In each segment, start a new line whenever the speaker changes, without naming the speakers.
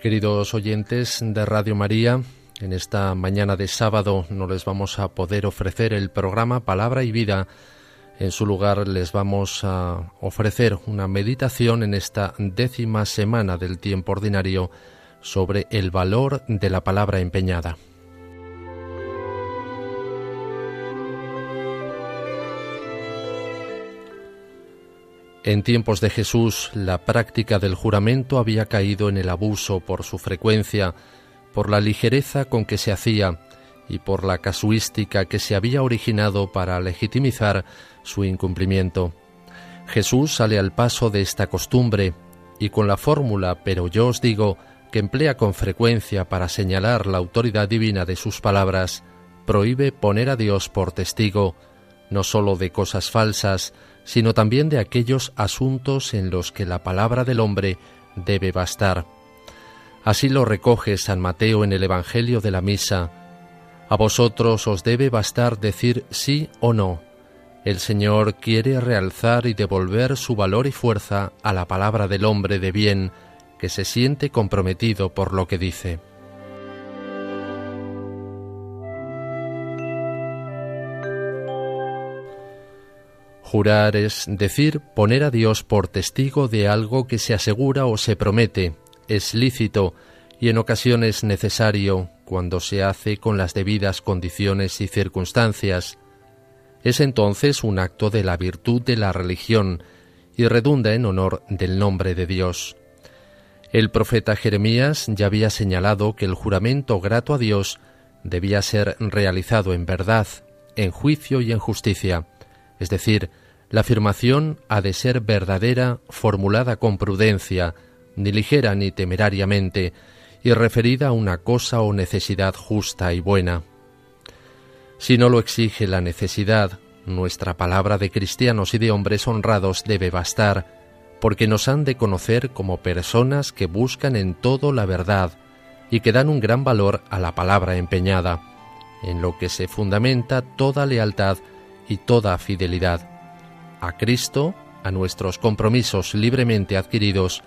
Queridos oyentes de Radio María, en esta mañana de sábado no les vamos a poder ofrecer el programa Palabra y Vida. En su lugar les vamos a ofrecer una meditación en esta décima semana del tiempo ordinario sobre el valor de la palabra empeñada. En tiempos de Jesús, la práctica del juramento había caído en el abuso por su frecuencia, por la ligereza con que se hacía y por la casuística que se había originado para legitimizar su incumplimiento. Jesús sale al paso de esta costumbre y con la fórmula pero yo os digo que emplea con frecuencia para señalar la autoridad divina de sus palabras, prohíbe poner a Dios por testigo, no sólo de cosas falsas, sino también de aquellos asuntos en los que la palabra del hombre debe bastar. Así lo recoge San Mateo en el Evangelio de la Misa. A vosotros os debe bastar decir sí o no. El Señor quiere realzar y devolver su valor y fuerza a la palabra del hombre de bien, que se siente comprometido por lo que dice. Jurar es decir, poner a Dios por testigo de algo que se asegura o se promete, es lícito y en ocasiones necesario cuando se hace con las debidas condiciones y circunstancias. Es entonces un acto de la virtud de la religión y redunda en honor del nombre de Dios. El profeta Jeremías ya había señalado que el juramento grato a Dios debía ser realizado en verdad, en juicio y en justicia, es decir, la afirmación ha de ser verdadera, formulada con prudencia, ni ligera ni temerariamente, y referida a una cosa o necesidad justa y buena. Si no lo exige la necesidad, nuestra palabra de cristianos y de hombres honrados debe bastar, porque nos han de conocer como personas que buscan en todo la verdad y que dan un gran valor a la palabra empeñada, en lo que se fundamenta toda lealtad y toda fidelidad a Cristo, a nuestros compromisos libremente adquiridos,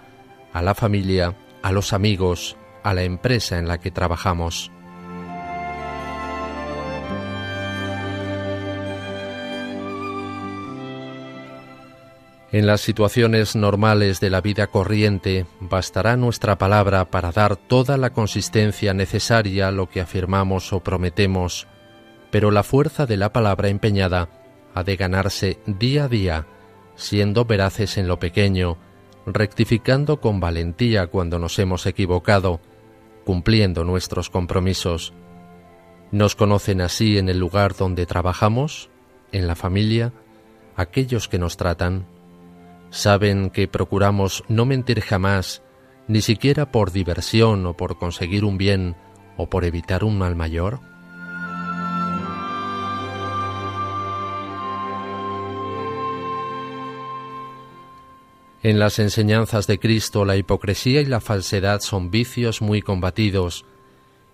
a la familia, a los amigos, a la empresa en la que trabajamos. En las situaciones normales de la vida corriente bastará nuestra palabra para dar toda la consistencia necesaria a lo que afirmamos o prometemos, pero la fuerza de la palabra empeñada ha de ganarse día a día, siendo veraces en lo pequeño, rectificando con valentía cuando nos hemos equivocado, cumpliendo nuestros compromisos. Nos conocen así en el lugar donde trabajamos, en la familia, aquellos que nos tratan. Saben que procuramos no mentir jamás, ni siquiera por diversión o por conseguir un bien o por evitar un mal mayor. En las enseñanzas de Cristo la hipocresía y la falsedad son vicios muy combatidos,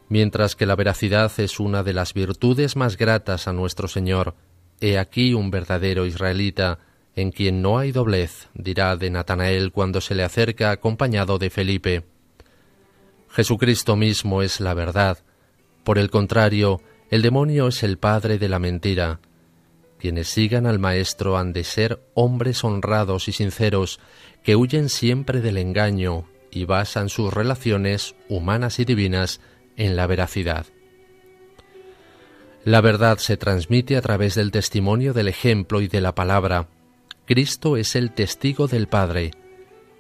mientras que la veracidad es una de las virtudes más gratas a nuestro Señor. He aquí un verdadero israelita, en quien no hay doblez, dirá de Natanael cuando se le acerca acompañado de Felipe. Jesucristo mismo es la verdad. Por el contrario, el demonio es el padre de la mentira. Quienes sigan al Maestro han de ser hombres honrados y sinceros, que huyen siempre del engaño y basan sus relaciones humanas y divinas en la veracidad. La verdad se transmite a través del testimonio del ejemplo y de la palabra. Cristo es el testigo del Padre.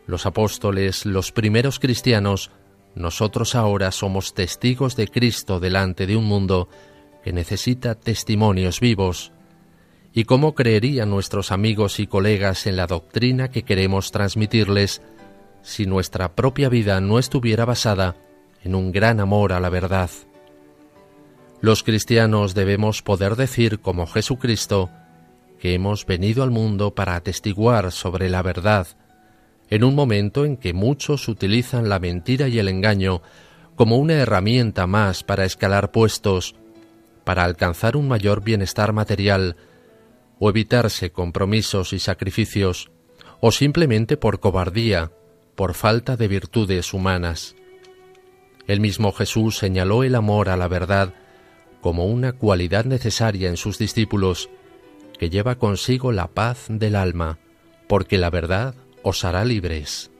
Los apóstoles, los primeros cristianos, nosotros ahora somos testigos de Cristo delante de un mundo que necesita testimonios vivos y cómo creerían nuestros amigos y colegas en la doctrina que queremos transmitirles si nuestra propia vida no estuviera basada en un gran amor a la verdad. Los cristianos debemos poder decir como Jesucristo que hemos venido al mundo para atestiguar sobre la verdad, en un momento en que muchos utilizan la mentira y el engaño como una herramienta más para escalar puestos, para alcanzar un mayor bienestar material, o evitarse compromisos y sacrificios, o simplemente por cobardía, por falta de virtudes humanas. El mismo Jesús señaló el amor a la verdad como una cualidad necesaria en sus discípulos, que lleva consigo la paz del alma, porque la verdad os hará libres.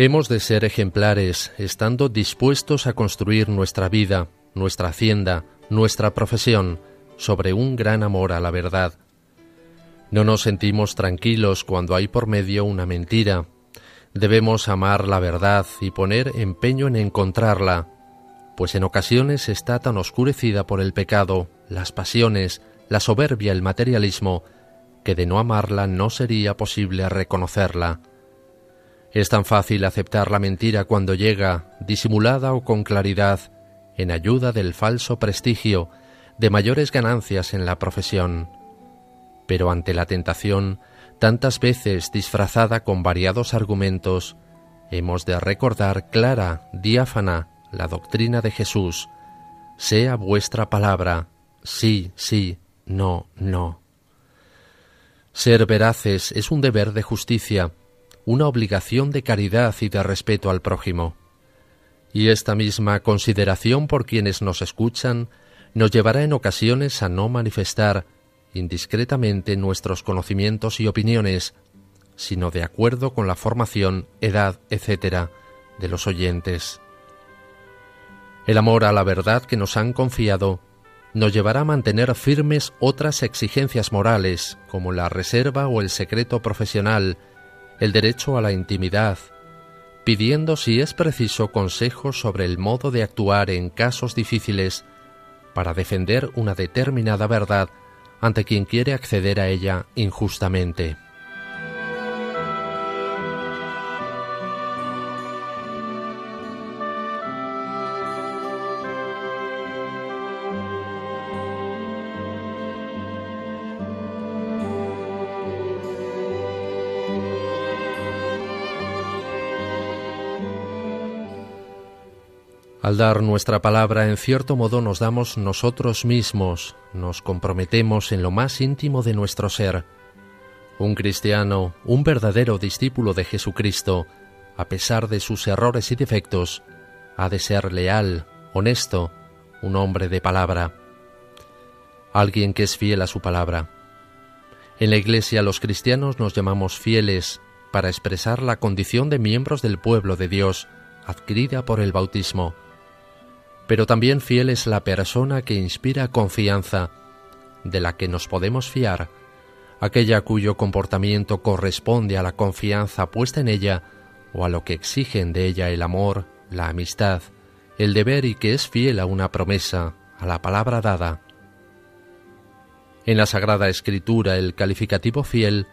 Hemos de ser ejemplares, estando dispuestos a construir nuestra vida, nuestra hacienda, nuestra profesión, sobre un gran amor a la verdad. No nos sentimos tranquilos cuando hay por medio una mentira. Debemos amar la verdad y poner empeño en encontrarla, pues en ocasiones está tan oscurecida por el pecado, las pasiones, la soberbia, el materialismo, que de no amarla no sería posible reconocerla. Es tan fácil aceptar la mentira cuando llega, disimulada o con claridad, en ayuda del falso prestigio, de mayores ganancias en la profesión. Pero ante la tentación, tantas veces disfrazada con variados argumentos, hemos de recordar clara, diáfana, la doctrina de Jesús, sea vuestra palabra, sí, sí, no, no. Ser veraces es un deber de justicia, una obligación de caridad y de respeto al prójimo. Y esta misma consideración por quienes nos escuchan nos llevará en ocasiones a no manifestar indiscretamente nuestros conocimientos y opiniones, sino de acuerdo con la formación, edad, etc., de los oyentes. El amor a la verdad que nos han confiado nos llevará a mantener firmes otras exigencias morales, como la reserva o el secreto profesional, el derecho a la intimidad, pidiendo si es preciso consejos sobre el modo de actuar en casos difíciles para defender una determinada verdad ante quien quiere acceder a ella injustamente. Al dar nuestra palabra, en cierto modo nos damos nosotros mismos, nos comprometemos en lo más íntimo de nuestro ser. Un cristiano, un verdadero discípulo de Jesucristo, a pesar de sus errores y defectos, ha de ser leal, honesto, un hombre de palabra, alguien que es fiel a su palabra. En la Iglesia los cristianos nos llamamos fieles para expresar la condición de miembros del pueblo de Dios adquirida por el bautismo pero también fiel es la persona que inspira confianza, de la que nos podemos fiar, aquella cuyo comportamiento corresponde a la confianza puesta en ella o a lo que exigen de ella el amor, la amistad, el deber y que es fiel a una promesa, a la palabra dada. En la Sagrada Escritura el calificativo fiel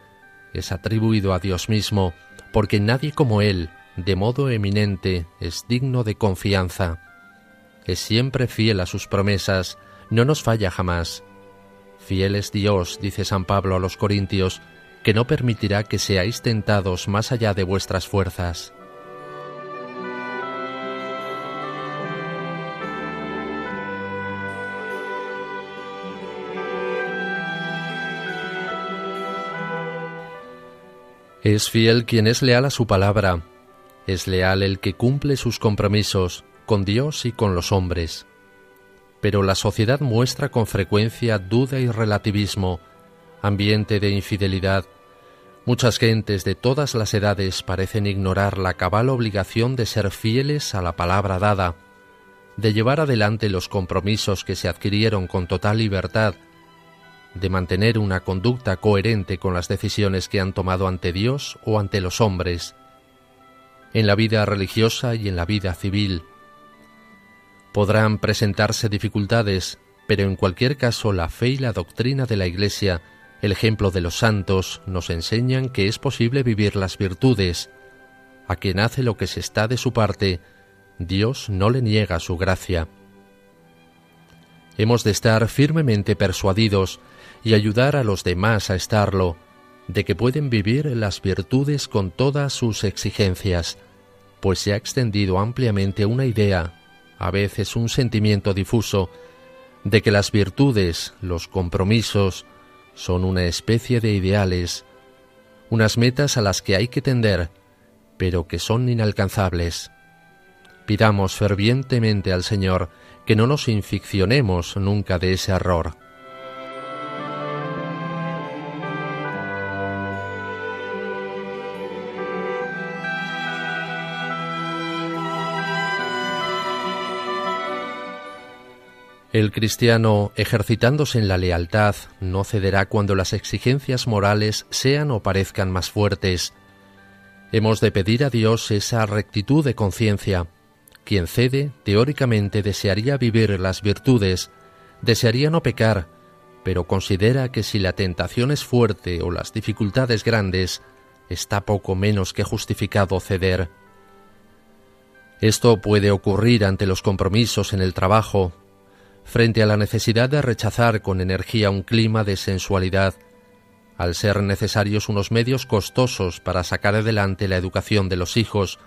es atribuido a Dios mismo, porque nadie como Él, de modo eminente, es digno de confianza es siempre fiel a sus promesas, no nos falla jamás. Fiel es Dios, dice San Pablo a los Corintios, que no permitirá que seáis tentados más allá de vuestras fuerzas. Es fiel quien es leal a su palabra, es leal el que cumple sus compromisos, con Dios y con los hombres. Pero la sociedad muestra con frecuencia duda y relativismo, ambiente de infidelidad. Muchas gentes de todas las edades parecen ignorar la cabal obligación de ser fieles a la palabra dada, de llevar adelante los compromisos que se adquirieron con total libertad, de mantener una conducta coherente con las decisiones que han tomado ante Dios o ante los hombres, en la vida religiosa y en la vida civil, Podrán presentarse dificultades, pero en cualquier caso la fe y la doctrina de la Iglesia, el ejemplo de los santos, nos enseñan que es posible vivir las virtudes. A quien hace lo que se está de su parte, Dios no le niega su gracia. Hemos de estar firmemente persuadidos y ayudar a los demás a estarlo, de que pueden vivir las virtudes con todas sus exigencias, pues se ha extendido ampliamente una idea, a veces un sentimiento difuso, de que las virtudes, los compromisos, son una especie de ideales, unas metas a las que hay que tender, pero que son inalcanzables. Pidamos fervientemente al Señor que no nos inficcionemos nunca de ese error. El cristiano, ejercitándose en la lealtad, no cederá cuando las exigencias morales sean o parezcan más fuertes. Hemos de pedir a Dios esa rectitud de conciencia. Quien cede, teóricamente, desearía vivir las virtudes, desearía no pecar, pero considera que si la tentación es fuerte o las dificultades grandes, está poco menos que justificado ceder. Esto puede ocurrir ante los compromisos en el trabajo, frente a la necesidad de rechazar con energía un clima de sensualidad, al ser necesarios unos medios costosos para sacar adelante la educación de los hijos,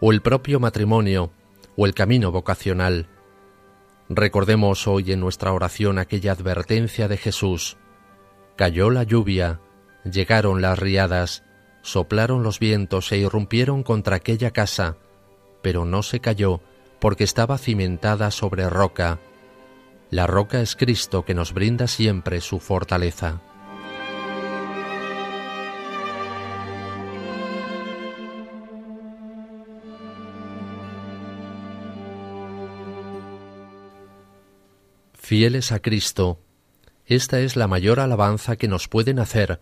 o el propio matrimonio, o el camino vocacional. Recordemos hoy en nuestra oración aquella advertencia de Jesús. Cayó la lluvia, llegaron las riadas, soplaron los vientos e irrumpieron contra aquella casa, pero no se cayó porque estaba cimentada sobre roca la roca es Cristo que nos brinda siempre su fortaleza. Fieles a Cristo, esta es la mayor alabanza que nos pueden hacer,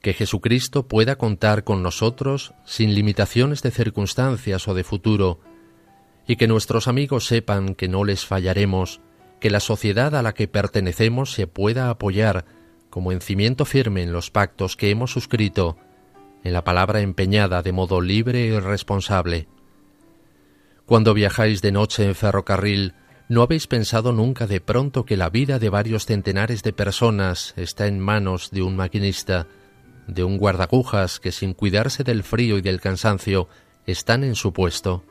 que Jesucristo pueda contar con nosotros sin limitaciones de circunstancias o de futuro, y que nuestros amigos sepan que no les fallaremos, que la sociedad a la que pertenecemos se pueda apoyar como en cimiento firme en los pactos que hemos suscrito, en la palabra empeñada de modo libre y responsable. Cuando viajáis de noche en ferrocarril, ¿no habéis pensado nunca de pronto que la vida de varios centenares de personas está en manos de un maquinista, de un guardacujas que sin cuidarse del frío y del cansancio están en su puesto?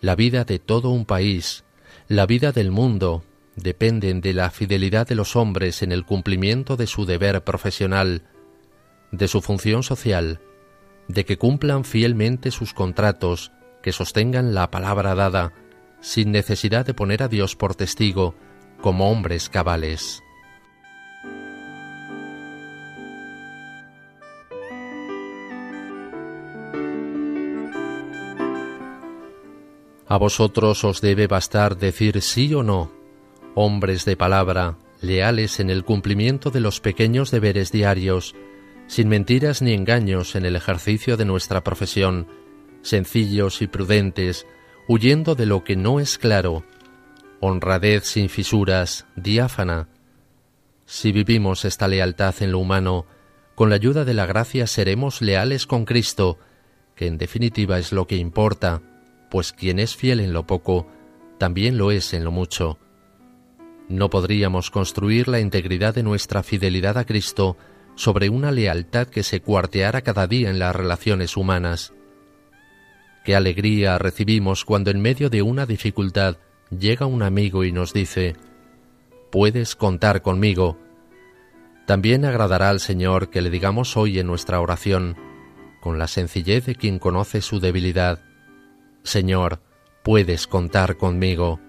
La vida de todo un país, la vida del mundo dependen de la fidelidad de los hombres en el cumplimiento de su deber profesional, de su función social, de que cumplan fielmente sus contratos, que sostengan la palabra dada, sin necesidad de poner a Dios por testigo, como hombres cabales. A vosotros os debe bastar decir sí o no, hombres de palabra, leales en el cumplimiento de los pequeños deberes diarios, sin mentiras ni engaños en el ejercicio de nuestra profesión, sencillos y prudentes, huyendo de lo que no es claro, honradez sin fisuras, diáfana. Si vivimos esta lealtad en lo humano, con la ayuda de la gracia seremos leales con Cristo, que en definitiva es lo que importa, pues quien es fiel en lo poco, también lo es en lo mucho. No podríamos construir la integridad de nuestra fidelidad a Cristo sobre una lealtad que se cuarteara cada día en las relaciones humanas. Qué alegría recibimos cuando en medio de una dificultad llega un amigo y nos dice, Puedes contar conmigo. También agradará al Señor que le digamos hoy en nuestra oración, con la sencillez de quien conoce su debilidad, Señor, puedes contar conmigo.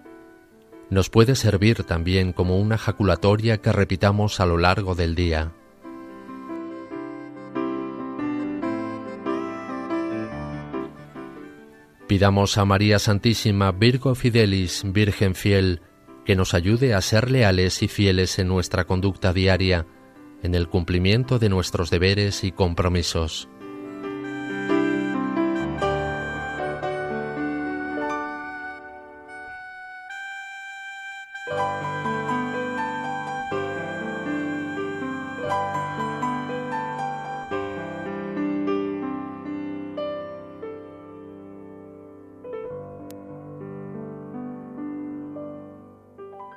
Nos puede servir también como una jaculatoria que repitamos a lo largo del día. Pidamos a María Santísima, Virgo Fidelis, Virgen fiel, que nos ayude a ser leales y fieles en nuestra conducta diaria, en el cumplimiento de nuestros deberes y compromisos.